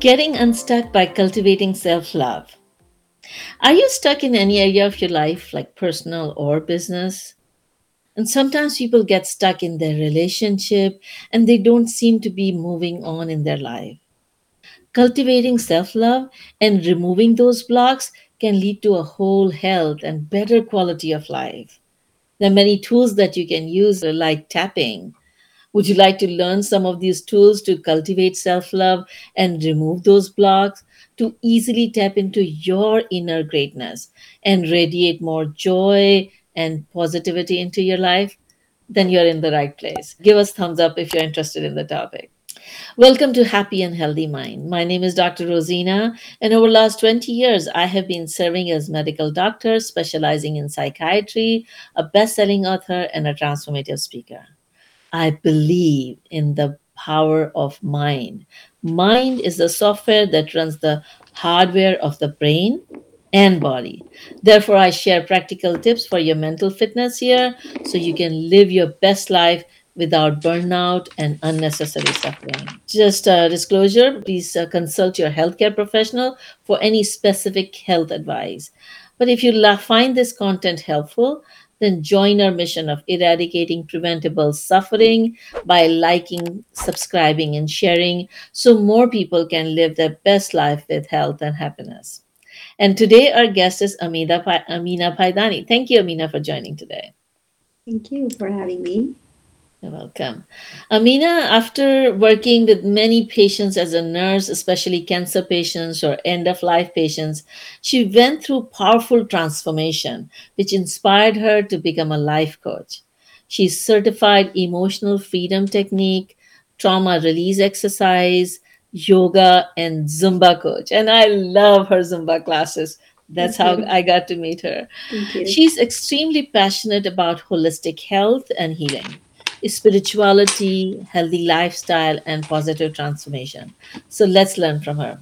Getting unstuck by cultivating self love. Are you stuck in any area of your life, like personal or business? And sometimes people get stuck in their relationship and they don't seem to be moving on in their life. Cultivating self love and removing those blocks can lead to a whole health and better quality of life. There are many tools that you can use, like tapping. Would you like to learn some of these tools to cultivate self love and remove those blocks to easily tap into your inner greatness and radiate more joy and positivity into your life? Then you're in the right place. Give us thumbs up if you're interested in the topic. Welcome to Happy and Healthy Mind. My name is Dr. Rosina, and over the last 20 years, I have been serving as medical doctor, specializing in psychiatry, a best-selling author, and a transformative speaker. I believe in the power of mind. Mind is the software that runs the hardware of the brain and body. Therefore, I share practical tips for your mental fitness here so you can live your best life without burnout and unnecessary suffering. Just a disclosure please uh, consult your healthcare professional for any specific health advice. But if you find this content helpful, then join our mission of eradicating preventable suffering by liking, subscribing, and sharing so more people can live their best life with health and happiness. And today, our guest is Amina, pa- Amina Paidani. Thank you, Amina, for joining today. Thank you for having me. You're welcome. Amina, after working with many patients as a nurse, especially cancer patients or end of life patients, she went through powerful transformation, which inspired her to become a life coach. She's certified emotional freedom technique, trauma release exercise, yoga, and Zumba coach. And I love her Zumba classes. That's Thank how you. I got to meet her. She's extremely passionate about holistic health and healing, spirituality, healthy lifestyle, and positive transformation. So let's learn from her.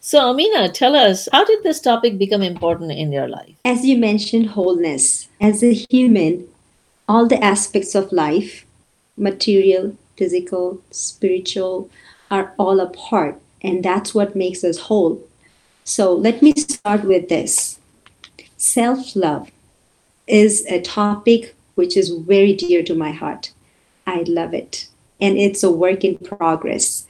So, Amina, tell us, how did this topic become important in your life? As you mentioned, wholeness. As a human, all the aspects of life material, physical, spiritual are all a part, and that's what makes us whole. So, let me start with this self love is a topic which is very dear to my heart. I love it, and it's a work in progress.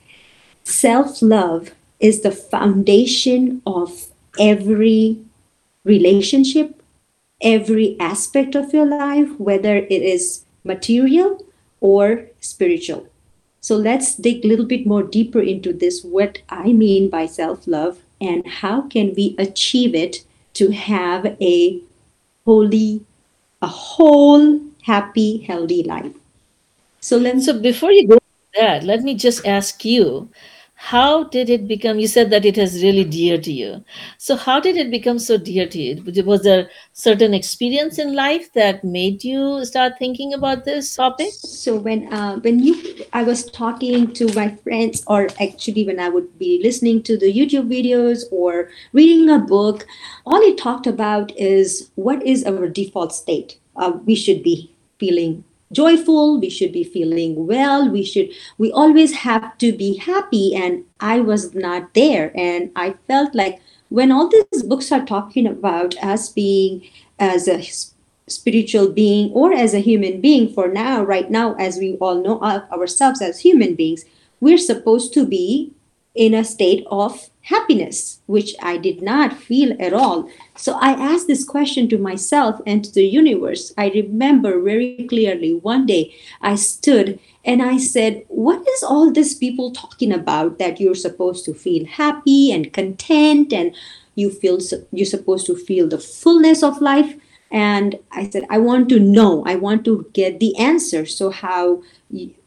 Self love is the foundation of every relationship, every aspect of your life, whether it is material or spiritual. So let's dig a little bit more deeper into this what I mean by self love and how can we achieve it to have a holy, a whole, happy, healthy life. So let's So, before you go that, let me just ask you, how did it become? You said that it is really dear to you. So, how did it become so dear to you? Was there certain experience in life that made you start thinking about this topic? So when uh, when you I was talking to my friends, or actually when I would be listening to the YouTube videos or reading a book, all it talked about is what is our default state. Uh, we should be feeling joyful. We should be feeling well. We should. We always have to be happy, and I was not there, and I felt like when all these books are talking about us being as a spiritual being or as a human being for now right now as we all know of ourselves as human beings we're supposed to be in a state of happiness which i did not feel at all. So i asked this question to myself and to the universe. I remember very clearly one day i stood and i said what is all this people talking about that you're supposed to feel happy and content and you feel you're supposed to feel the fullness of life and i said i want to know i want to get the answer so how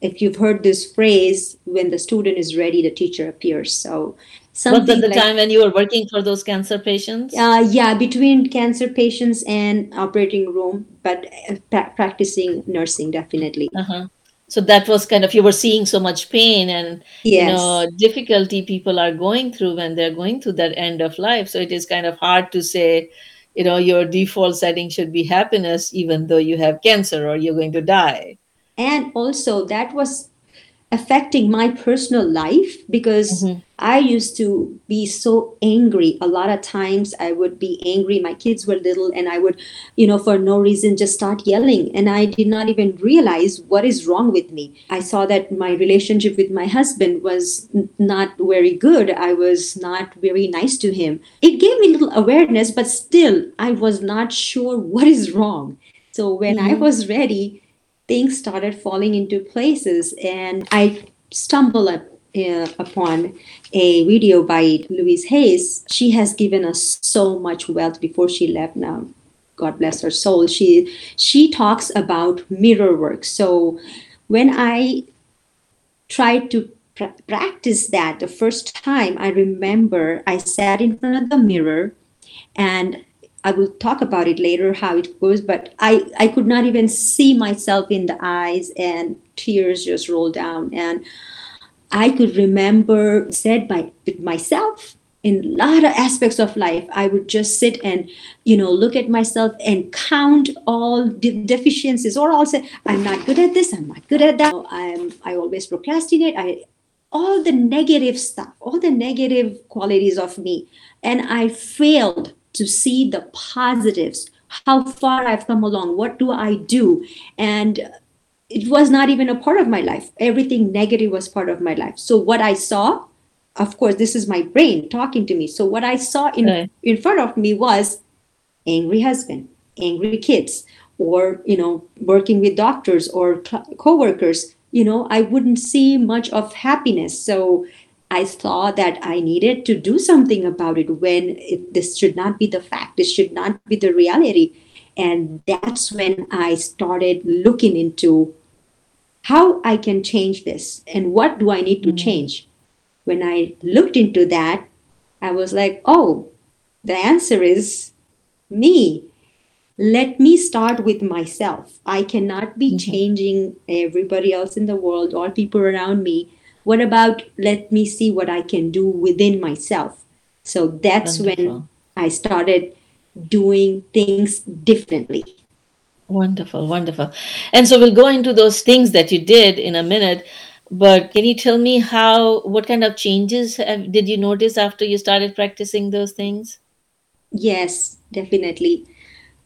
if you've heard this phrase when the student is ready the teacher appears so what Was that the like time when you were working for those cancer patients? uh, yeah between cancer patients and operating room but uh, pra- practicing nursing definitely Uh-huh. So that was kind of you were seeing so much pain and you know difficulty people are going through when they're going through that end of life. So it is kind of hard to say, you know, your default setting should be happiness, even though you have cancer or you're going to die. and also that was affecting my personal life because Mhm. I used to be so angry. A lot of times I would be angry. My kids were little and I would, you know, for no reason just start yelling. And I did not even realize what is wrong with me. I saw that my relationship with my husband was not very good. I was not very nice to him. It gave me little awareness, but still I was not sure what is wrong. So when I Mhm. was ready, things started falling into places and i stumbled up, uh, upon a video by louise hayes. She has given us so much wealth before she left now. God bless her soul. She she talks about mirror work. So when i tried to pra- practice that the first time i remember i sat in front of the mirror and I will talk about it later how it goes, but I, I could not even see myself in the eyes and tears just rolled down. And I could remember said by myself in a lot of aspects of life, I would just sit and, you know, look at myself and count all de- deficiencies or I'll say, I'm not good at this, I'm not good at that. I'm I always procrastinate. I all the negative stuff, all the negative qualities of me. And I failed to see the positives, how far I've come along, what do I do? And it was not even a part of my life. Everything negative was part of my life. So what I saw, of course, this is my brain talking to me. So what I saw in, Right. in front of me was angry husband, angry kids, or you know, working with doctors or co- coworkers. You know, I wouldn't see much of happiness. So I saw that I needed to do something about it when it, this should not be the fact, this should not be the reality. And that's when I started looking into how I can change this and what do I need to change. When I looked into that, I was like, oh, the answer is me. Let me start with myself. I cannot be Mhm. changing everybody else in the world or people around me. What about let me see what I can do within myself? So that's when I started doing things differently. Wonderful, wonderful. And so we'll go into those things that you did in a minute. But can you tell me how, what kind of changes have, did you notice after you started practicing those things? Yes, definitely.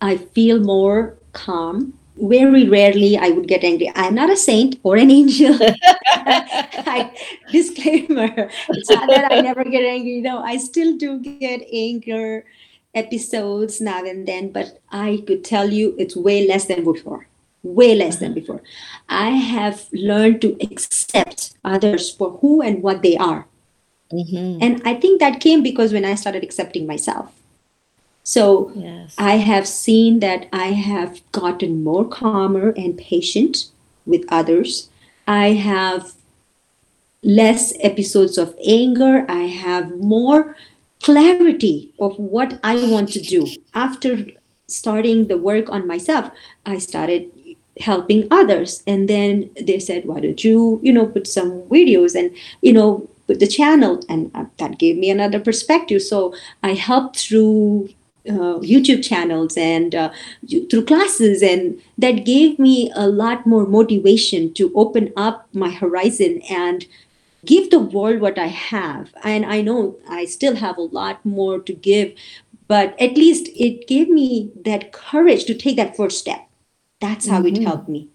I feel more calm. Very rarely I would get angry. I'm not a saint or an angel. I, disclaimer. It's not that I never get angry. No, I still do get anger episodes now and then, but I could tell you it's way less than before. Way less than before. I have learned to accept others for who and what they are. hmm And I think that came because when I started accepting myself. So Yes. I have seen that I have gotten more calmer and patient with others. I have less episodes of anger. I have more clarity of what I want to do. After starting the work on myself, I started helping others. And then they said, why don't you, you know, put some videos and, you know, put the channel. And uh, that gave me another perspective. So I helped through uh, YouTube channels and uh, through classes, and that gave me a lot more motivation to open up my horizon and give the world what I have. And I know I still have a lot more to give, but at least it gave me that courage to take that first step. That's how it Mhm. helped me.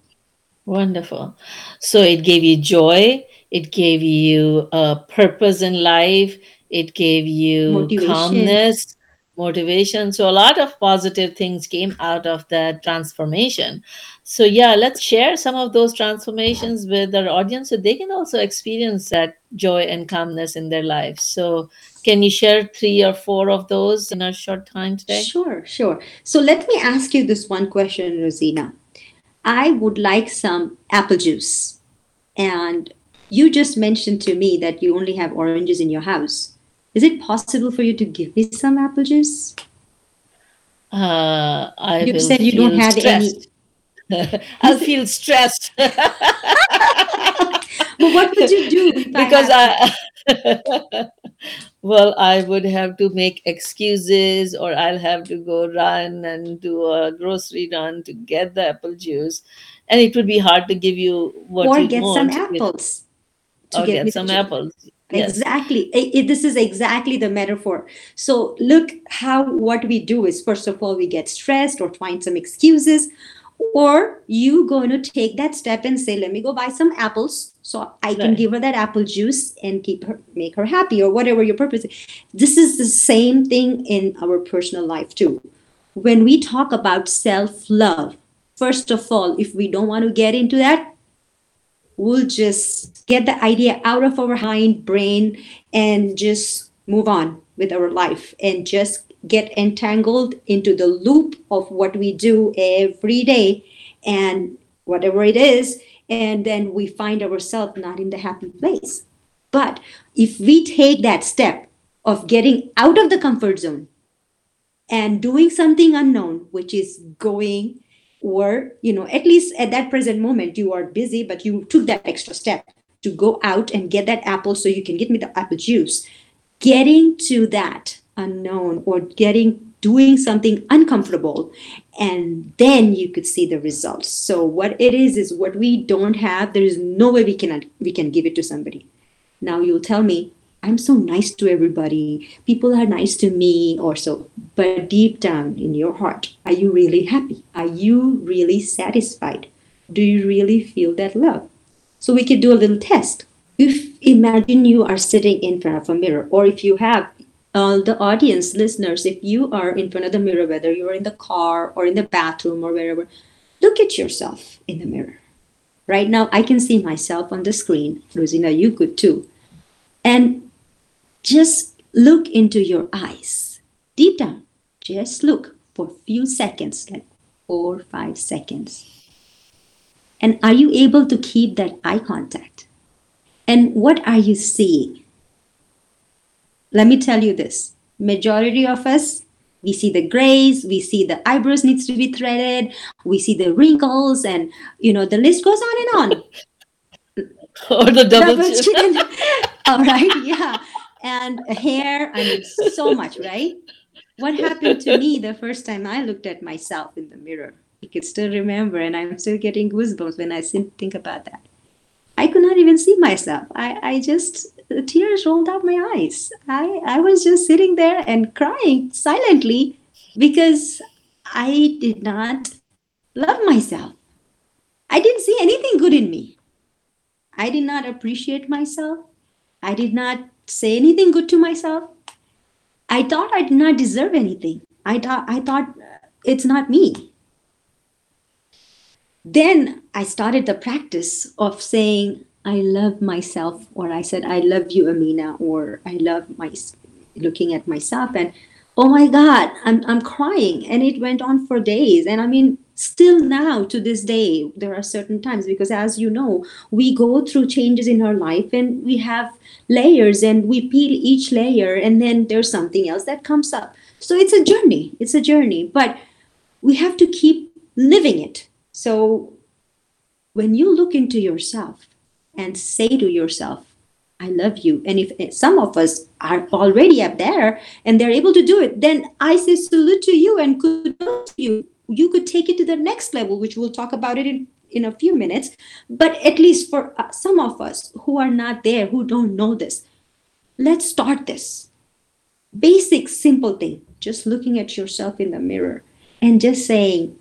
Wonderful. So it gave you joy, it gave you a purpose in life, it gave you Motivation. calmness, motivation. So a lot of positive things came out of that transformation. So yeah, let's share some of those transformations with our audience so they can also experience that joy and calmness in their lives. So can you share three or four of those in a short time today? Sure, sure. So let me ask you this one question, Rosina. I would like some apple juice. And you just mentioned to me that you only have oranges in your house. Is it possible for you to give me some apple juice? Uh, I You said you don't have any. I'll feel stressed But what would you do I because have- I, well, I would have to make excuses or I'll have to go run and do a grocery run to get the apple juice. And it would be hard to give you what you or you get want. some apples? to Or get get me some to- apples. Yes. Exactly. It- it- this is exactly the metaphor. So look how what we do is first of all we get stressed or find some excuses, or you going to take that step and say, "Let me go buy some apples, so I can Right. give her that apple juice and keep her make her happy or whatever your purpose is." This is the same thing in our personal life too. When we talk about self love, first of all, if we don't want to get into that, we'll just get the idea out of our hind brain and just move on with our life and just get entangled into the loop of what we do every day and whatever it is and then we find ourselves not in the happy place. But if we take that step of getting out of the comfort zone and doing something unknown which is going or you know at least at that present moment you are busy but you took that extra step to go out and get that apple so you can get me the apple juice. Getting to that unknown or getting doing something uncomfortable and then you could see the results. So what it is is what we don't have. There is no way we can we can give it to somebody. Now you'll tell me i'm so nice to everybody. People are nice to me or so but deep down in your heart are you really happy? Are you really satisfied? Do you really feel that love? So we could do a little test. If imagine you are sitting in front of a mirror or if you have uh, the audience listeners if you are in front of the mirror whether you're in the car or in the bathroom or wherever look at yourself in the mirror. Right now i can see myself on the screen. Rosina you could too. And just look into your eyes. Deep down just look for a few seconds like four five seconds. And are you able to keep that eye contact? And what are you seeing? Let me tell you this. Majority of us we see the grays we see the eyebrows needs to be threaded we see the wrinkles and you know the list goes on and on. Or the double, double chin. chin. All right yeah and hair i mean so much right? What happened to me the first time i looked at myself in the mirror? I could still remember and i'm still getting goosebumps when i think about that. I could not even see myself. I, I just tears rolled out my eyes. I, I was just sitting there and crying silently because i did not love myself. I didn't see anything good in me. I did not appreciate myself. I did not say anything good to myself. I thought I did not deserve anything. I thought I thought uh, it's not me. Then I started the practice of saying I love myself, or I said I love you, Amina, or I love my looking at myself and oh my god i'm i'm crying and it went on for days and i mean still now to this day there are certain times because as you know we go through changes in our life and we have layers and we peel each layer and then there's something else that comes up so it's a journey it's a journey but we have to keep living it so when you look into yourself and say to yourself I love you. And if some of us are already up there and they're able to do it, then I say salute to you and kudos to you. You could take it to the next level, which we'll talk about it in, in a few minutes. But at least for uh, some of us who are not there, who don't know this, let's start this. Basic, simple thing. Just looking at yourself in the mirror and just saying,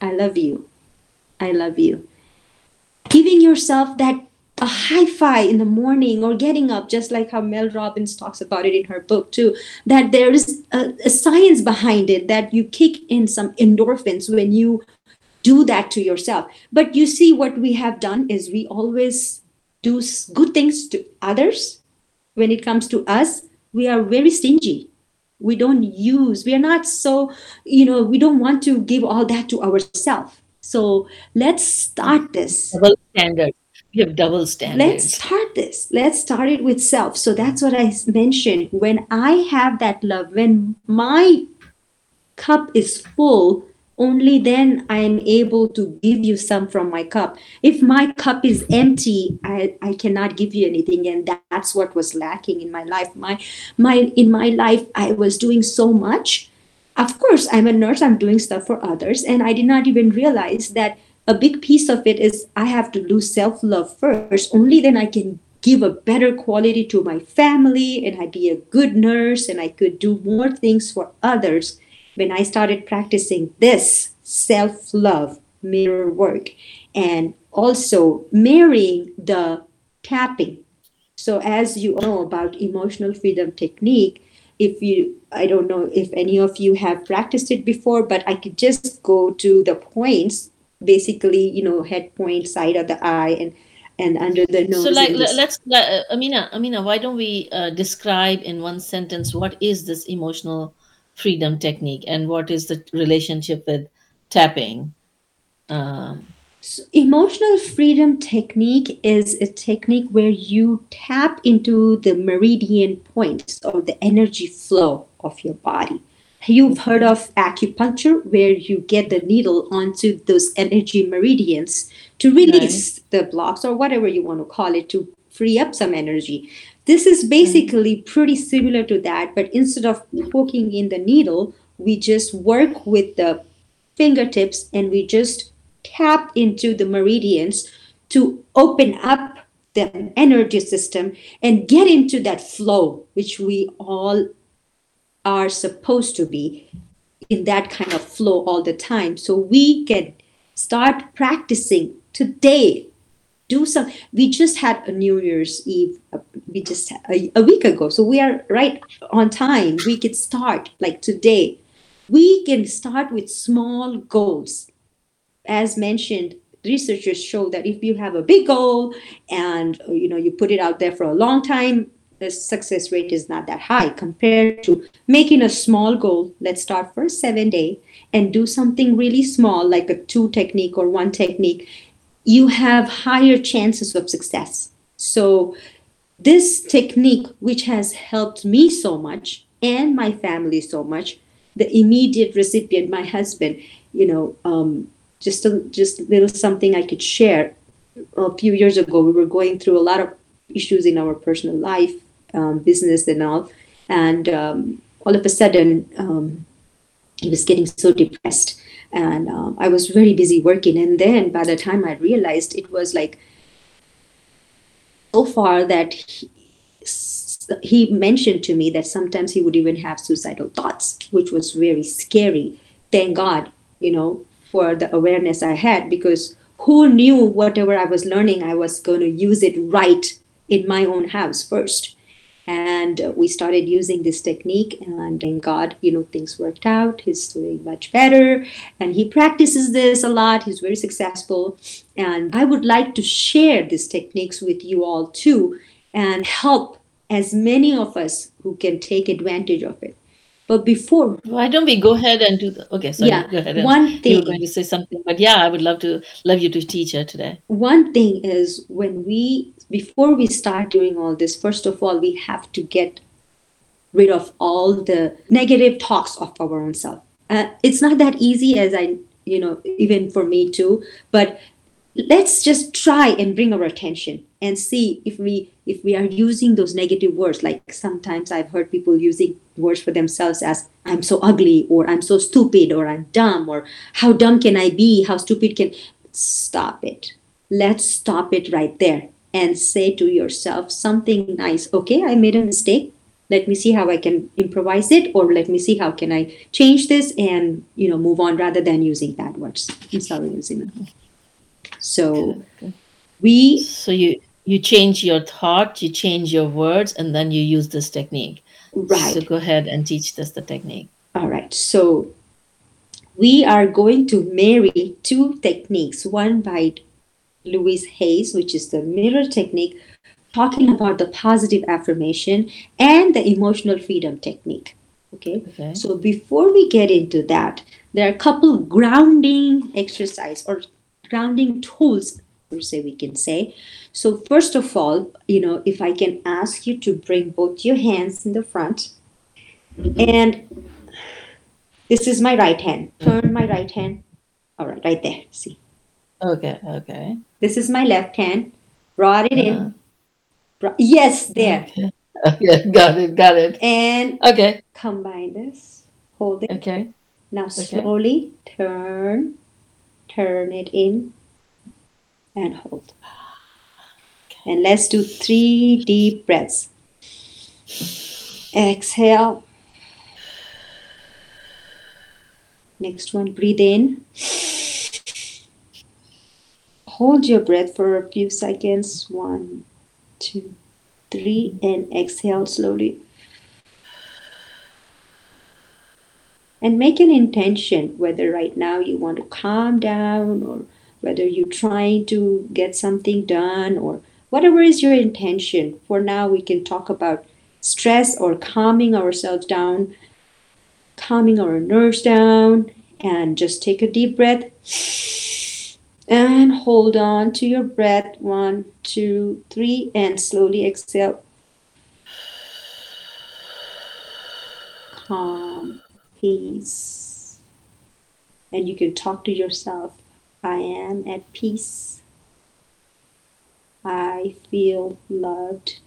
I love you. I love you. Giving yourself that a high five in the morning or getting up, just like how Mel Robbins talks about it in her book, too, that there is a, a, science behind it, that you kick in some endorphins when you do that to yourself. But you see, what we have done is we always do good things to others. When it comes to us, we are very stingy. We don't use, we are not so, you know, we don't want to give all that to ourselves. So let's start this. Double standard have double standards. Let's start this. Let's start it with self. So that's what I mentioned. When I have that love, when my cup is full, only then I am able to give you some from my cup. If my cup is empty, I, I cannot give you anything. And that's what was lacking in my life. My my in my life, I was doing so much. Of course, I'm a nurse, I'm doing stuff for others, and I did not even realize that a big piece of it is I have to lose self love first. Only then I can give a better quality to my family and I'd be a good nurse and I could do more things for others when I started practicing this self love mirror work and also marrying the tapping. So, as you know about emotional freedom technique, if you, I don't know if any of you have practiced it before, but I could just go to the points, basically, you know, head point, side of the eye, and and under the nose. So, like, let's, uh, Amina, Amina, why don't we uh, describe in one sentence what is this emotional freedom technique and what is the relationship with tapping? Um, So emotional freedom technique is a technique where you tap into the meridian points or the energy flow of your body. You've heard of acupuncture, where you get the needle onto those energy meridians to release the blocks or whatever you want to call it to free up some energy. This is basically mm. pretty similar to that, but instead of poking in the needle, we just work with the fingertips and we just tap into the meridians to open up the energy system and get into that flow, which we all are supposed to be in that kind of flow all the time. So we can start practicing today. Do some. We just had a New Year's Eve. uh, We just a, a week ago, so we are right on time. We could start like today. We can start with small goals as mentioned researchers show that if you have a big goal and you know you put it out there for a long time the success rate is not that high compared to making a small goal let's start for seven day and do something really small like a two technique or one technique you have higher chances of success so this technique which has helped me so much and my family so much the immediate recipient my husband you know um, just a just little something I could share. A few years ago, we were going through a lot of issues in our personal life, um, business, and all, and um, all of a sudden, um, he was getting so depressed, and um, I was very busy working. And then, by the time I realized, it was like so far that he, he mentioned to me that sometimes he would even have suicidal thoughts, which was very scary. Thank God, you know, for the awareness I had because who knew whatever I was learning, I was going to use it right in my own house first. And we started using this technique, and thank God, you know, things worked out. He's doing much better, and he practices this a lot. He's very successful. And I would like to share these techniques with you all too and help as many of us who can take advantage of it. But before why don't we go ahead and do the? Okay, sorry, Yeah, go ahead. one You thing were going to say something, but yeah, I would love to love you to teach her today. one thing is when we before we start doing all this first of all we have to get rid of all the negative talks of our own self. Uh, it's not that easy as i you know even for me too but let's just try and bring our attention and see if we if we are using those negative words. Like sometimes i've heard people using words for themselves as i'm so ugly or i'm so stupid or i'm dumb or how dumb can i be? How stupid can stop it. Let's stop it right there and say to yourself something nice okay i made a mistake let me see how i can improvise it or let me see how can i change this and you know move on rather than using bad words i'm sorry using so we So you you change your thought, you change your words, and then you use this technique. right So go ahead and teach us the technique. All right. So we are going to marry two techniques. One by Louise Hayes, which is the mirror technique, talking about the positive affirmation, and the emotional freedom technique. Okay. Okay. So before we get into that, there are a couple grounding exercise or grounding tools, per se, we can say. So first of all, you know, if I can ask you to bring both your hands in the front, and this is my right hand. Turn my right hand. All right, right there. See, Okay. Okay. This is my left hand. Brought it Uh-huh. in. Bro- Yes, there. Okay. Okay. Got it. Got it. And Okay. combine this. Hold it. Okay. Now Okay. slowly turn, turn it in, and hold. Okay. And let's do three deep breaths. Exhale. Next one, breathe in. Hold your breath for a few seconds. One, two, three, and exhale slowly. And make an intention whether right now you want to calm down or whether you're trying to get something done or whatever is your intention. For now, we can talk about stress or calming ourselves down, calming our nerves down, and just take a deep breath and hold on to your breath. One, two, three, and slowly exhale. Calm, peace. And you can talk to yourself I am at peace. I feel loved.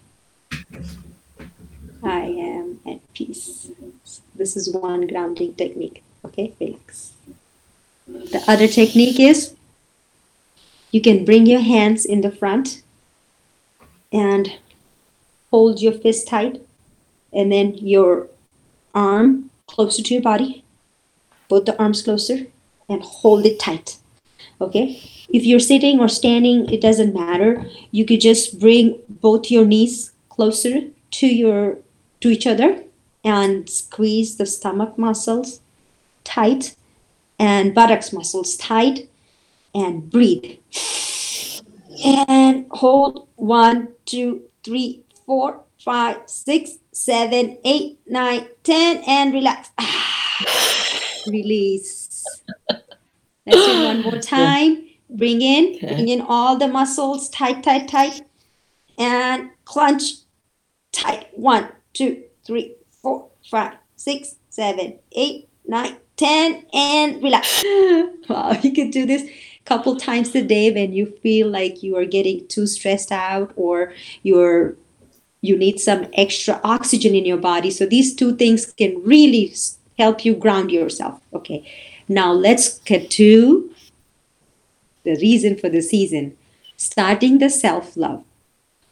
I am at peace. This is one grounding technique. Okay, relax. The other technique is you can bring your hands in the front and hold your fist tight, and then your arm closer to your body, both the arms closer, and hold it tight. Okay, if you're sitting or standing, it doesn't matter. You could just bring both your knees closer to your to each other and squeeze the stomach muscles tight and buttocks muscles tight and breathe. And hold one, two, three, four, five, six, seven, eight, nine, ten, and relax. Release. Let's do one more time. Bring in, Okay. bring in all the muscles tight, tight, tight, and clench tight. One, two, three, four, five, six, seven, eight, nine, ten, and relax. Wow, you can do this couple times a day when you feel like you are getting too stressed out or you're you need some extra oxygen in your body. So these two things can really help you ground yourself. Okay. Now let's get to the reason for the season. Starting the self-love.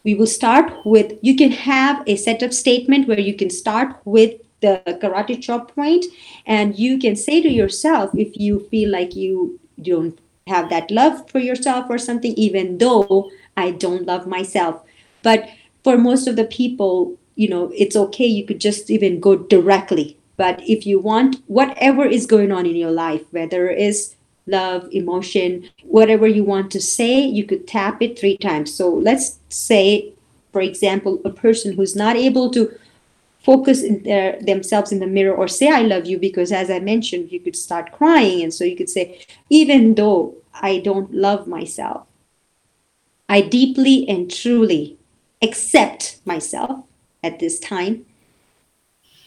We will start with you can have a setup statement where you can start with the karate chop point and you can say to yourself if you feel like you don't have that love for yourself or something even though I don't love myself. But for most of the people, you know, it's okay. You could just even go directly. But if you want whatever is going on in your life, whether it's love, emotion, whatever you want to say, you could tap it three times. So let's say, for example, a person who's not able to focus in their, themselves in the mirror or say, I love you, because as I mentioned, you could start crying. And so you could say, even though I don't love myself, I deeply and truly accept myself at this time.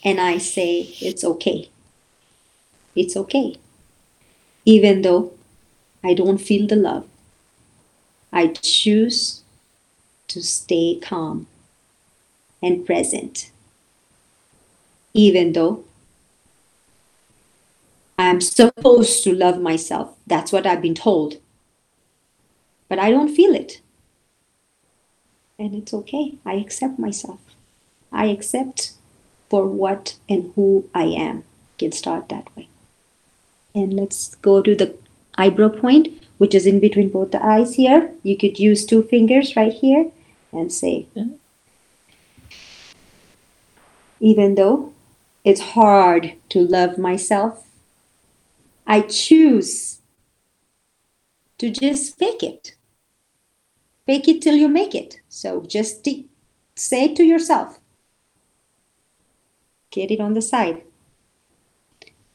And I say, it's okay. It's okay. Even though I don't feel the love, I choose to stay calm and present. Even though I'm supposed to love myself, that's what I've been told. But I don't feel it. And it's okay. I accept myself. I accept for what and who I am. Can start that way. And let's go to the eyebrow point, which is in between both the eyes here. You could use two fingers right here and say, even though it's hard to love myself, I choose to just fake it. Fake it till you make it. So just t- say to yourself. Get it on the side.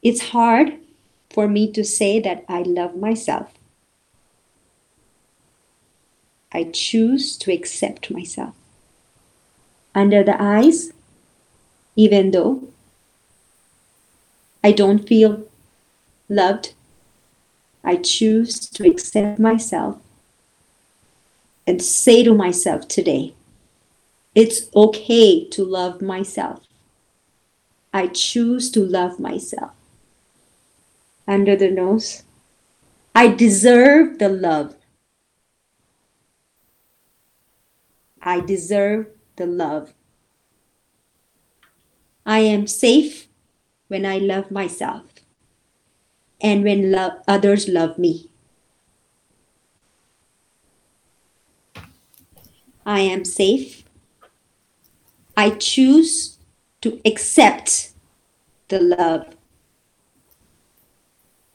It's hard for me to say that I love myself. I choose to accept myself. Under the eyes, even though I don't feel loved, I choose to accept myself and say to myself today, it's okay to love myself. I choose to love myself. Under the nose, I deserve the love. I deserve the love. I am safe when I love myself and when lo- others love me. I am safe. I choose to accept the love.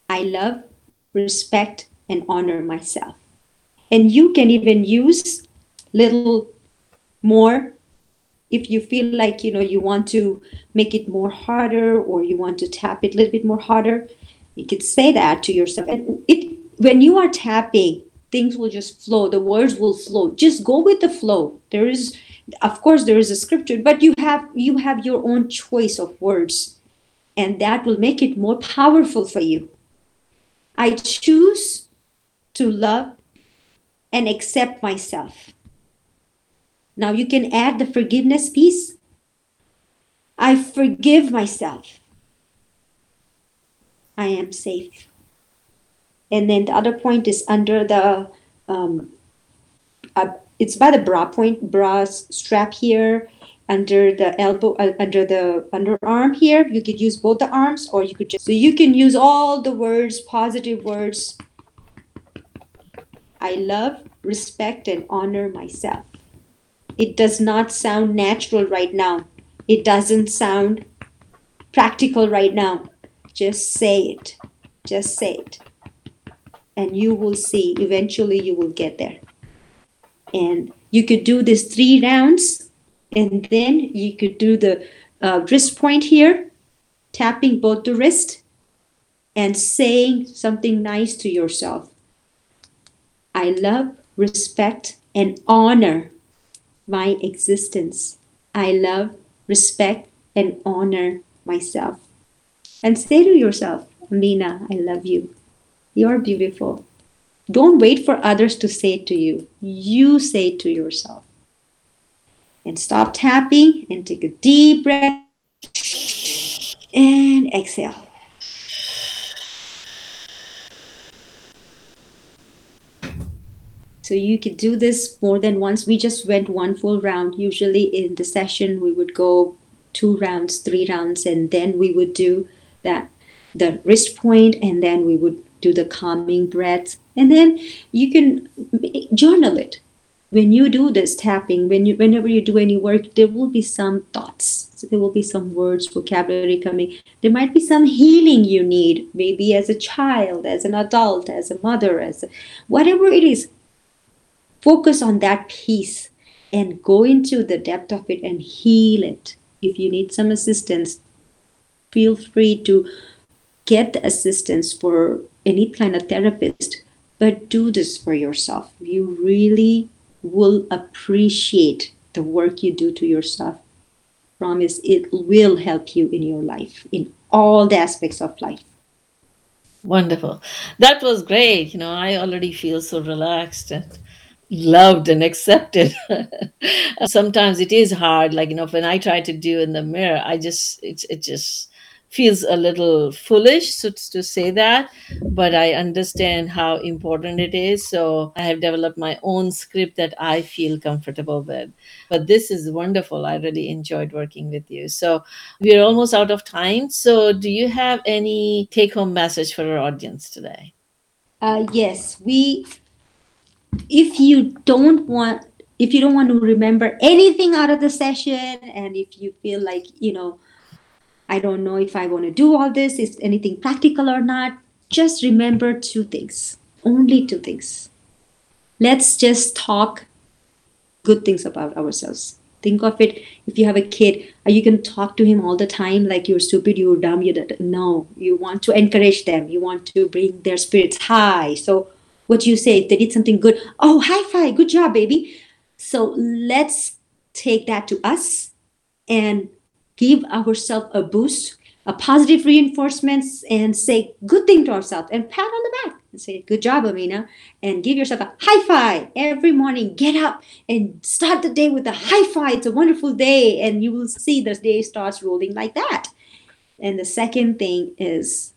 I love, respect, and honor myself. And you can even use little more if you feel like you know you want to make it more harder or you want to tap it a little bit more harder you could say that to yourself. And it when you are tapping things will just flow. The words will flow. Just go with the flow. There is of course there is a scripture but you have you have your own choice of words and that will make it more powerful for you. I choose to love and accept myself now you can add the forgiveness piece. I forgive myself. I am safe. And then the other point is under the um, uh, it's by the bra point bra strap here under the elbow uh, under the underarm here you could use both the arms or you could just so you can use all the words positive words. I love respect and honor myself it does not sound natural right now. It doesn't sound practical right now. Just say it. Just say it. And you will see. Eventually you will get there. And you could do this three rounds and then you could do the uh, wrist point here tapping both the wrist and saying something nice to yourself. I love respect and honor my existence i love respect and honor myself and say to yourself lena i love you you're beautiful. Don't wait for others to say it to you. You say it to yourself. And stop tapping and take a deep breath and exhale. So you could do this more than once. We just went one full round. Usually in the session, we would go two rounds, three rounds, and then we would do that the wrist point, and then we would do the calming breath. And then you can journal it. When you do this tapping when you whenever you do any work there will be some thoughts. So there will be some words vocabulary coming. There might be some healing you need maybe as a child as an adult as a mother as a, whatever it is focus on that piece and go into the depth of it and heal it if you need some assistance feel free to get assistance for any kind of therapist, but do this for yourself. You really will appreciate the work you do to yourself. Promise it will help you in your life, in all the aspects of life. Wonderful. That was great. You know, I already feel so relaxed and loved and accepted. Sometimes it is hard. Like, you know, when I try to do in the mirror, I just, it's, it just, feels a little foolish so to say that but i understand how important it is. So i have developed my own script that i feel comfortable with. But this is wonderful. I really enjoyed working with you. So we're almost out of time. So do you have any take home message for our audience today? Uh, yes we if you don't want if you don't want to remember anything out of the session and if you feel like you know I don't know if I want to do all this, is anything practical or not. Just remember two things, only two things. Let's just talk good things about ourselves. Think of it if you have a kid, are you to talk to him all the time like you're stupid, you're dumb, you no, you want to encourage them, you want to bring their spirits high. So, what do you say if they did something good? Oh, high five, good job, baby. So, let's take that to us and give ourselves a boost, a positive reinforcements, and say good thing to ourselves and pat on the back and say, Good job, Amina. And give yourself a high five every morning. Get up and start the day with a high five. It's a wonderful day. And you will see the day starts rolling like that. And the second thing is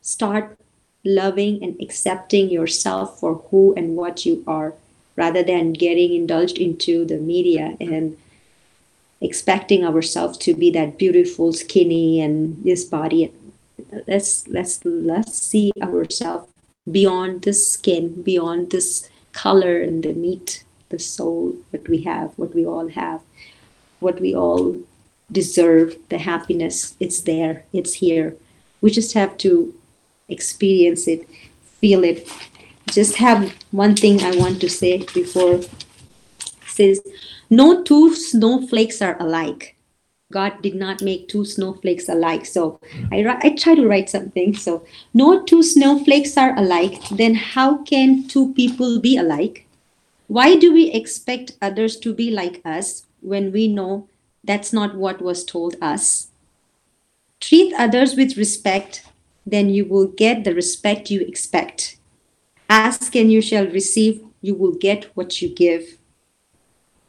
start loving and accepting yourself for who and what you are. rather than getting indulged into the media and expecting ourselves to be that beautiful skinny and this body let's let's let's see ourselves beyond this skin beyond this color and the meat the soul that we have what we all have what we all deserve the happiness it's there it's here we just have to experience it feel it. Just have one thing i want to say before. Says no two snowflakes are alike. God did not make two snowflakes alike. So I, I try to write something. So no two snowflakes are alike. Then how can two people be alike? Why do we expect others to be like us when we know that's not what was told us? Treat others with respect then you will get the respect you expect. Ask and you shall receive you will get what you give.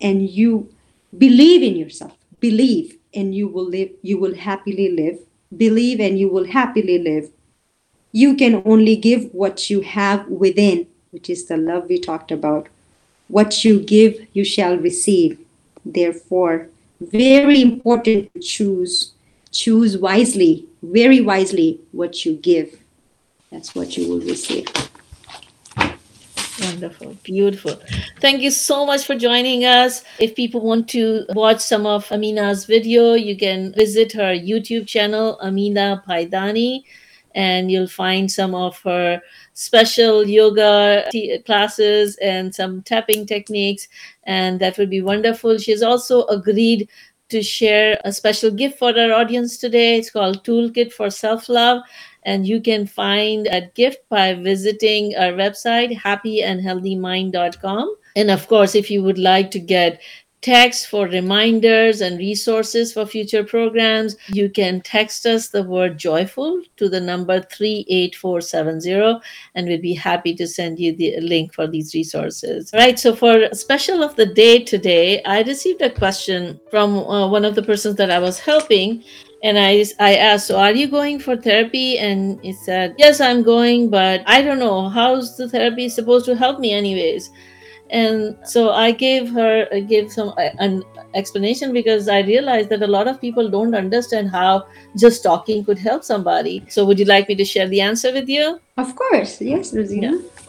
And you believe in yourself believe and you will live you will happily live. Believe and you will happily live. You can only give what you have within which is the love we talked about. What you give you shall receive. Therefore very important to choose choose wisely very wisely what you give that's what you will receive Wonderful, beautiful. Thank you so much for joining us. If people want to watch some of Amina's video, you can visit her YouTube channel, Amina Paidani, and you'll find some of her special yoga t- classes and some tapping techniques, and that would be wonderful. She's also agreed to share a special gift for our audience today. It's called Toolkit for Self Love and you can find that gift by visiting our website happyandhealthymind.com and of course if you would like to get text for reminders and resources for future programs you can text us the word joyful to the number 38470 and we'd be happy to send you the link for these resources right so for special of the day today i received a question from uh, one of the persons that i was helping and I, I asked, so are you going for therapy? And he said, yes, I'm going, but I don't know. How's the therapy supposed to help me anyways? And so I gave her, I gave some uh, an explanation because I realized that a lot of people don't understand how just talking could help somebody. So would you like me to share the answer with you? of course yes rosina Yeah.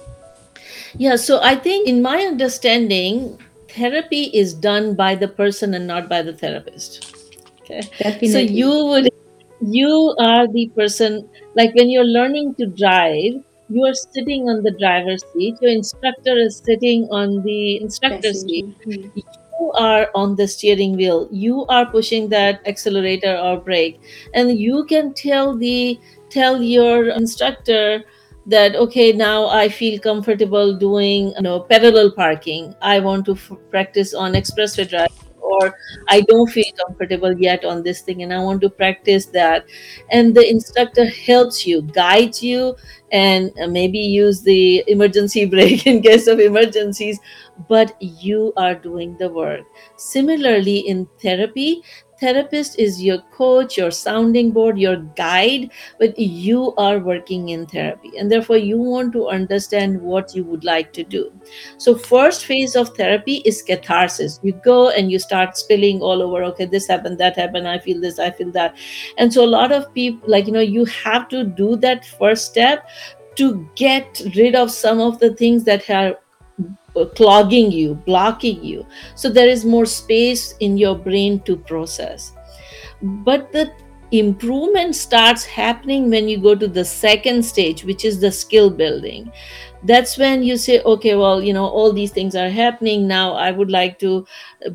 Yeah, so I think in my understanding, therapy is done by the person and not by the therapist. Okay. definitely So you would you are the person like when you're learning to drive, you are sitting on the driver's seat, your instructor is sitting on the instructor's seat. Passenger. Hmm. You are on the steering wheel, you are pushing that accelerator or brake, and you can tell the tell your instructor that okay now i feel comfortable doing you know parallel parking i want to f- practice on expressway driving or i don't feel comfortable yet on this thing and i want to practice that. And the instructor helps you guides you and maybe use the emergency brake in case of emergencies but you are doing the work. Similarly in therapy therapist is your coach your sounding board your guide but you are working in therapy. And therefore you want to understand what you would like to do. So first phase of therapy is catharsis. You go and you start spilling all over okay this happened that happened i feel this i feel that. And so a lot of people like you know you have to do that first step to get rid of some of the things that uh, Uh, clogging you blocking you. So there is more space in your brain to process. But the improvement starts happening when you go to the second stage which is the skill building. That's when you say okay well you know all these things are happening. Now i would like to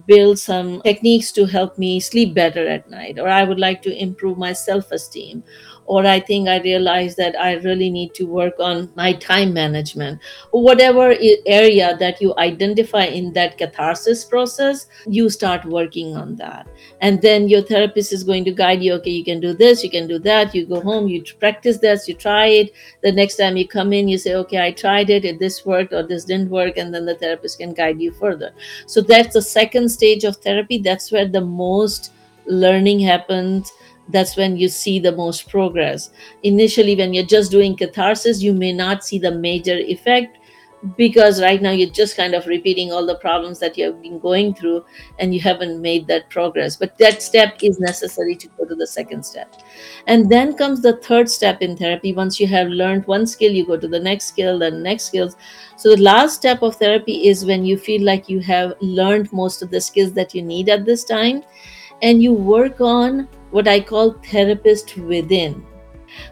build some techniques to help me sleep better at night or i would like to improve my self esteem or i think i realize that i really need to work on my time management. Whatever area that you identify in that catharsis process you start working on that. And then your therapist is going to guide you okay you can do this you can do that you go home you practice this you try it. The next time you come in you say okay i tried it it this worked or this didn't work and then the therapist can guide you further. So that's the second stage of therapy. That's where the most learning happens that's when you see the most progress. Initially when you're just doing catharsis you may not see the major effect because right now you're just kind of repeating all the problems that you have been going through and you haven't made that progress. But that step is necessary to go to the second step. And then comes the third step in therapy. Once you have learned one skill you go to the next skill the next skills. So the last step of therapy is when you feel like you have learned most of the skills that you need at this time and you work on what i call therapist within.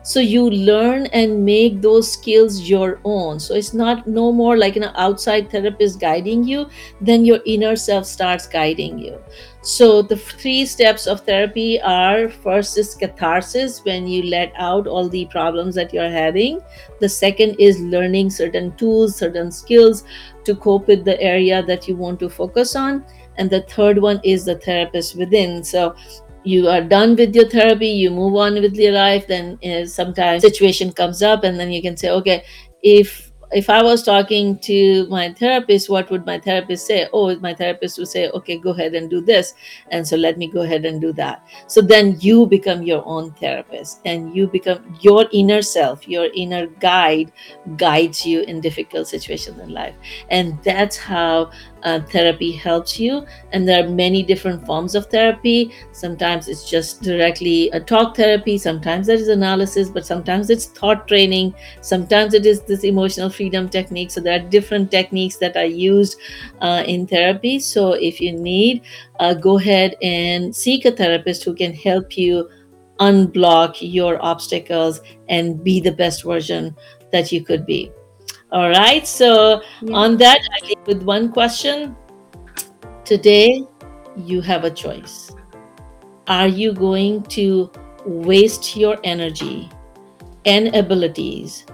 So you learn and make those skills your own. So it's not no more like an outside therapist guiding you then your inner self starts guiding you. So the three steps of therapy are first is catharsis when you let out all the problems that you're having. The second is learning certain tools certain skills to cope with the area that you want to focus on. And the third one is the therapist within. So you are done with your therapy you move on with your life then uh, sometimes situation comes up and then you can say okay if if I was talking to my therapist, what would my therapist say? Oh, my therapist would say, okay, go ahead and do this. And so let me go ahead and do that. So then you become your own therapist and you become your inner self, your inner guide guides you in difficult situations in life. And that's how uh, therapy helps you. And there are many different forms of therapy. Sometimes it's just directly a talk therapy, sometimes there is analysis, but sometimes it's thought training, sometimes it is this emotional freedom technique. So there are different techniques that are used uh, in therapy. So if you need, uh, go ahead and seek a therapist who can help you unblock your obstacles and be the best version that you could be. All right. So, Yeah. on that, I leave with one question. Today, you have a choice. Are you going to waste your energy and abilities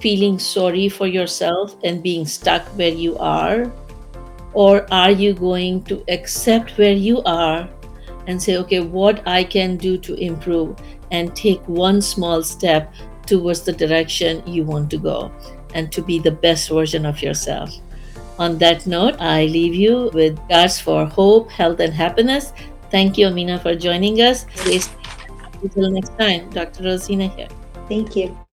feeling sorry for yourself and being stuck where you are? Or are you going to accept where you are and say, okay, what I can do to improve and take one small step towards the direction you want to go and to be the best version of yourself? On that note, I leave you with regards for hope, health, and happiness. Thank you, Amina, for joining us. Until next time, Dr. Rosina here. Thank you.